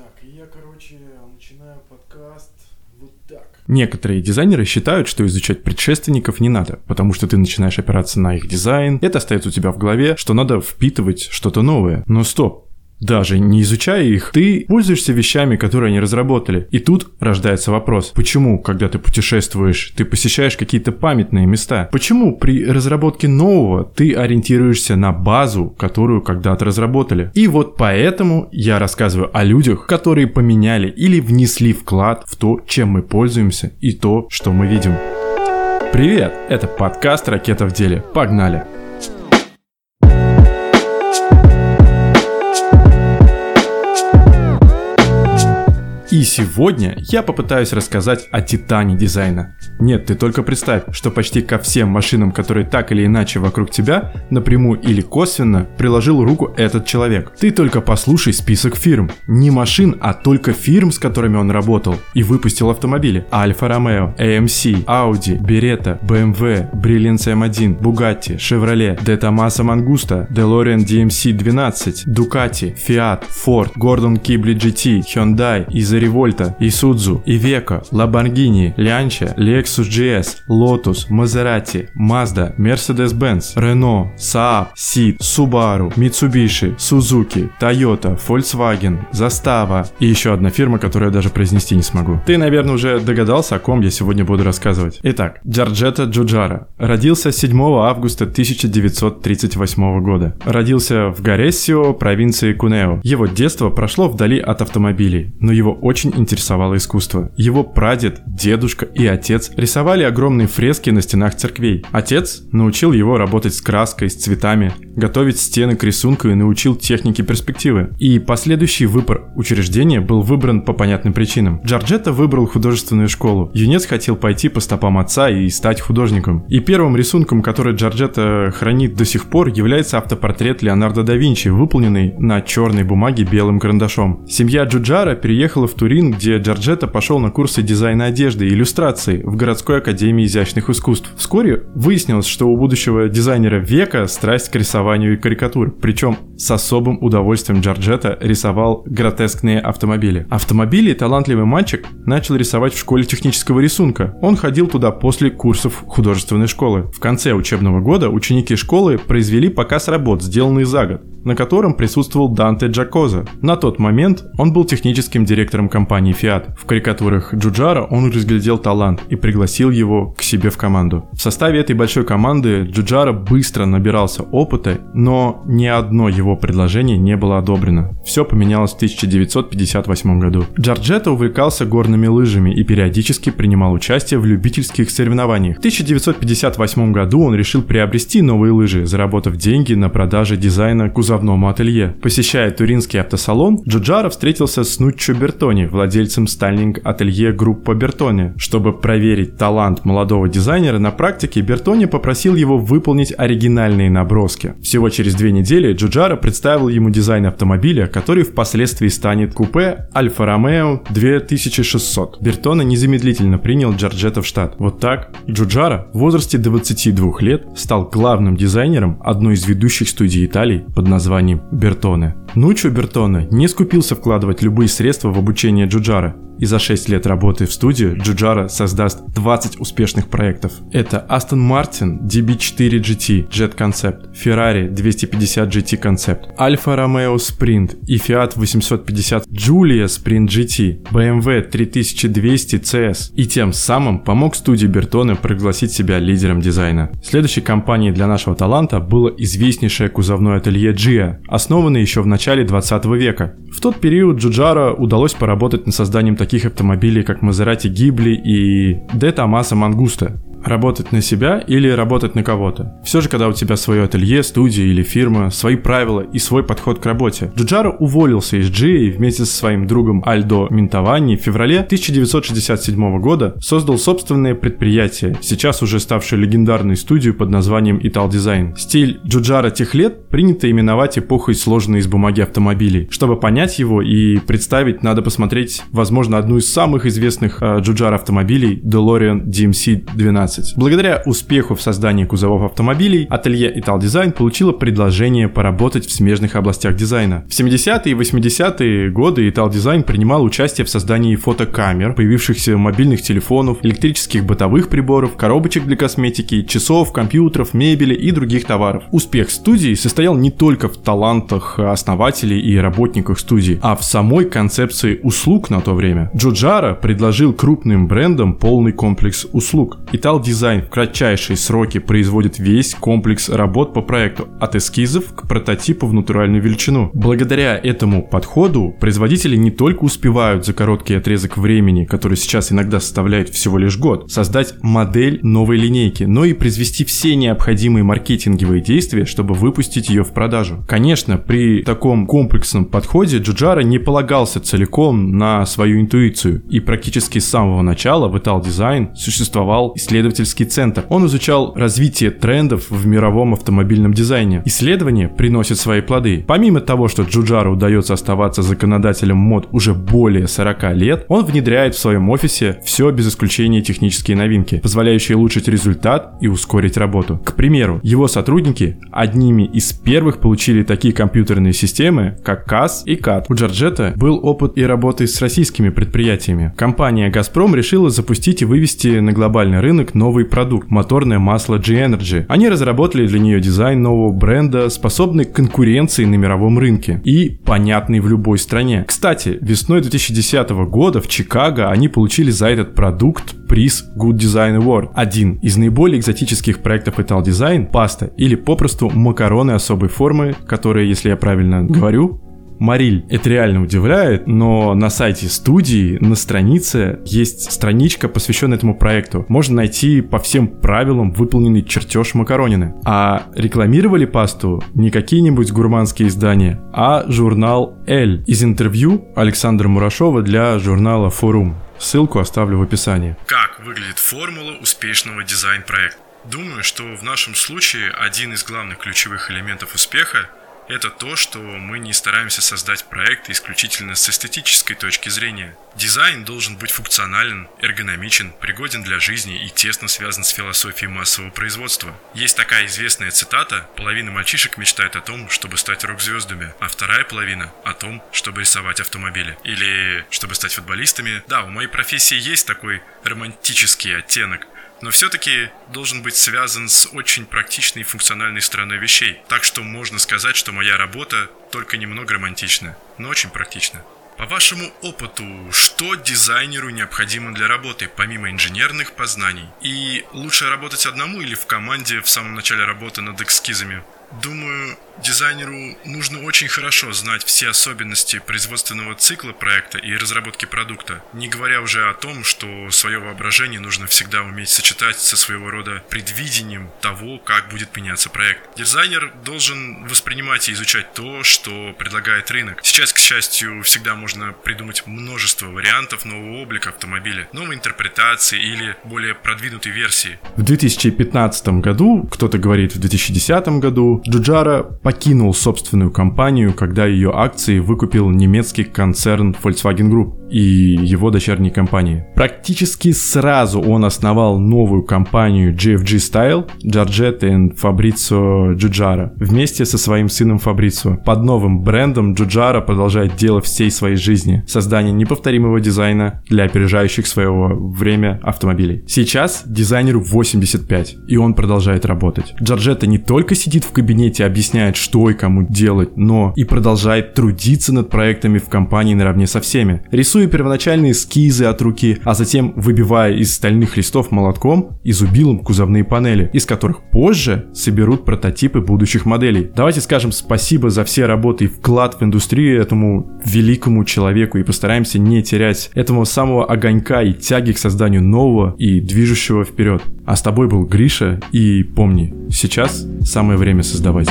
Так, я, короче, начинаю подкаст вот так. Некоторые дизайнеры считают, что изучать предшественников не надо, потому что ты начинаешь опираться на их дизайн, это остается у тебя в голове, что надо впитывать что-то новое. Но стоп, даже не изучая их, ты пользуешься вещами, которые они разработали. И тут рождается вопрос, почему, когда ты путешествуешь, ты посещаешь какие-то памятные места? Почему при разработке нового ты ориентируешься на базу, которую когда-то разработали? И вот поэтому я рассказываю о людях, которые поменяли или внесли вклад в то, чем мы пользуемся и то, что мы видим. Привет, это подкаст «Ракета в деле». Погнали! Сегодня я попытаюсь рассказать о титане дизайна. Нет, ты только представь, что почти ко всем машинам, которые так или иначе вокруг тебя, напрямую или косвенно приложил руку этот человек. Ты только послушай список фирм. Не машин, а только фирм, с которыми он работал и выпустил автомобили. Альфа Ромео, AMC, Audi, Beretta, BMW, Brilliance M1, Bugatti, Chevrolet, De Tomaso Mangusta, DeLorean DMC 12, Ducati, Fiat, Ford, Gordon Kibli GT, Hyundai, Izeri Revolta, Isuzu, Iveco, Lamborghini, Lancia, Lexus GS, Lotus, Maserati, Mazda, Mercedes-Benz, Renault, Saab, Seat, Subaru, Mitsubishi, Suzuki, Toyota, Volkswagen, Zastava и еще одна фирма, которую я даже произнести не смогу. Ты, наверное, уже догадался, о ком я сегодня буду рассказывать. Итак, Джорджета Джуджара. Родился 7 августа 1938 года. Родился в Горессио, провинции Кунео. Его детство прошло вдали от автомобилей, но его очень интересовало искусство. Его прадед, дедушка и отец рисовали огромные фрески на стенах церквей. Отец научил его работать с краской, с цветами, готовить стены к рисунку и научил технике перспективы. И последующий выбор учреждения был выбран по понятным причинам. Джорджетто выбрал художественную школу. Юнец хотел пойти по стопам отца и стать художником. И первым рисунком, который Джорджетто хранит до сих пор, является автопортрет Леонардо да Винчи, выполненный на черной бумаге белым карандашом. Семья Джуджара переехала в Турин, где Джорджетто пошел на курсы дизайна одежды и иллюстрации в городской академии изящных искусств. Вскоре выяснилось, что у будущего дизайнера века страсть к рисованию и карикатур, причем с особым удовольствием Джорджетто рисовал гротескные автомобили. Автомобили талантливый мальчик начал рисовать в школе технического рисунка. Он ходил туда после курсов художественной школы. В конце учебного года ученики школы произвели показ работ, сделанные за год на котором присутствовал Данте Джакоза. На тот момент он был техническим директором компании Fiat. В карикатурах Джуджара он разглядел талант и пригласил его к себе в команду. В составе этой большой команды Джуджара быстро набирался опыта, но ни одно его предложение не было одобрено. Все поменялось в 1958 году. Джорджетто увлекался горными лыжами и периодически принимал участие в любительских соревнованиях. В 1958 году он решил приобрести новые лыжи, заработав деньги на продаже дизайна кузовному ателье. Посещая туринский автосалон, Джуджаро встретился с Нуччо Бертони, владельцем стайлинг-ателье группа Бертони. Чтобы проверить талант молодого дизайнера на практике, Бертони попросил его выполнить оригинальные наброски. Всего через две недели Джуджаро представил ему дизайн автомобиля, который впоследствии станет купе Альфа Ромео 2600. Бертони незамедлительно принял Джорджетто в штат. Вот так Джуджаро в возрасте 22 лет стал главным дизайнером одной из ведущих студий Италии под названием Бертоне. Нучо Бертоне не скупился вкладывать любые средства в обучение Джуджара и за 6 лет работы в студии Джуджара создаст 20 успешных проектов. Это Aston Martin DB4 GT Jet Concept, Ferrari 250 GT Concept, Alfa Romeo Sprint и Fiat 850 Giulia Sprint GT, BMW 3200 CS и тем самым помог студии Бертоне пригласить себя лидером дизайна. Следующей компанией для нашего таланта было известнейшее кузовное ателье Gia, основанное еще в начале 20 века. В тот период Джуджара удалось поработать над созданием таких автомобилей, как Maserati Ghibli и De Tomaso Mangusta работать на себя или работать на кого-то. Все же, когда у тебя свое ателье, студия или фирма, свои правила и свой подход к работе. Джуджаро уволился из G и вместе со своим другом Альдо Минтовани в феврале 1967 года создал собственное предприятие, сейчас уже ставшее легендарной студию под названием Ital Design. Стиль Джуджара тех лет принято именовать эпохой сложной из бумаги автомобилей. Чтобы понять его и представить, надо посмотреть, возможно, одну из самых известных э, Джуджара автомобилей DeLorean DMC-12. 2012. Благодаря успеху в создании кузовов автомобилей, ателье Ital Design получило предложение поработать в смежных областях дизайна. В 70-е и 80-е годы Ital Design принимал участие в создании фотокамер, появившихся мобильных телефонов, электрических бытовых приборов, коробочек для косметики, часов, компьютеров, мебели и других товаров. Успех студии состоял не только в талантах основателей и работниках студии, а в самой концепции услуг на то время. Джуджара предложил крупным брендам полный комплекс услуг. Ital Design в кратчайшие сроки производит весь комплекс работ по проекту, от эскизов к прототипу в натуральную величину. Благодаря этому подходу производители не только успевают за короткий отрезок времени, который сейчас иногда составляет всего лишь год, создать модель новой линейки, но и произвести все необходимые маркетинговые действия, чтобы выпустить ее в продажу. Конечно, при таком комплексном подходе Джуджара не полагался целиком на свою интуицию, и практически с самого начала в Ital Design существовал исследовательский центр. Он изучал развитие трендов в мировом автомобильном дизайне. Исследования приносят свои плоды. Помимо того, что Джуджару удается оставаться законодателем мод уже более 40 лет, он внедряет в своем офисе все без исключения технические новинки, позволяющие улучшить результат и ускорить работу. К примеру, его сотрудники одними из первых получили такие компьютерные системы, как CAS и CAD. У Джорджета был опыт и работы с российскими предприятиями. Компания «Газпром» решила запустить и вывести на глобальный рынок новый продукт – моторное масло G-Energy. Они разработали для нее дизайн нового бренда, способный к конкуренции на мировом рынке и понятный в любой стране. Кстати, весной 2010 года в Чикаго они получили за этот продукт приз Good Design Award. Один из наиболее экзотических проектов Ital Design – паста или попросту макароны особой формы, которые, если я правильно говорю, Мариль. Это реально удивляет, но на сайте студии, на странице есть страничка, посвященная этому проекту. Можно найти по всем правилам выполненный чертеж макаронины. А рекламировали пасту не какие-нибудь гурманские издания, а журнал «Эль». Из интервью Александра Мурашова для журнала «Форум». Ссылку оставлю в описании. Как выглядит формула успешного дизайн-проекта? Думаю, что в нашем случае один из главных ключевых элементов успеха это то, что мы не стараемся создать проект исключительно с эстетической точки зрения. Дизайн должен быть функционален, эргономичен, пригоден для жизни и тесно связан с философией массового производства. Есть такая известная цитата «Половина мальчишек мечтает о том, чтобы стать рок-звездами, а вторая половина – о том, чтобы рисовать автомобили». Или «чтобы стать футболистами». Да, у моей профессии есть такой романтический оттенок – но все-таки должен быть связан с очень практичной и функциональной стороной вещей. Так что можно сказать, что моя работа только немного романтична, но очень практична. По вашему опыту, что дизайнеру необходимо для работы, помимо инженерных познаний? И лучше работать одному или в команде в самом начале работы над эскизами? Думаю, дизайнеру нужно очень хорошо знать все особенности производственного цикла проекта и разработки продукта, не говоря уже о том, что свое воображение нужно всегда уметь сочетать со своего рода предвидением того, как будет меняться проект. Дизайнер должен воспринимать и изучать то, что предлагает рынок. Сейчас, к счастью, всегда можно придумать множество вариантов нового облика автомобиля, новой интерпретации или более продвинутой версии. В 2015 году, кто-то говорит в 2010 году, Джуджара покинул собственную компанию, когда ее акции выкупил немецкий концерн Volkswagen Group и его дочерние компании. Практически сразу он основал новую компанию GFG Style, Giorgetto и Fabrizio Giugiara, вместе со своим сыном Фабрицио. Под новым брендом Giugiara продолжает дело всей своей жизни – создание неповторимого дизайна для опережающих своего время автомобилей. Сейчас дизайнеру 85, и он продолжает работать. Giorgetto не только сидит в кабинете объясняет, что и кому делать, но и продолжает трудиться над проектами в компании наравне со всеми. Рисует рисуя первоначальные эскизы от руки, а затем выбивая из стальных листов молотком и зубилом кузовные панели, из которых позже соберут прототипы будущих моделей. Давайте скажем спасибо за все работы и вклад в индустрию этому великому человеку и постараемся не терять этого самого огонька и тяги к созданию нового и движущего вперед. А с тобой был Гриша, и помни, сейчас самое время создавать.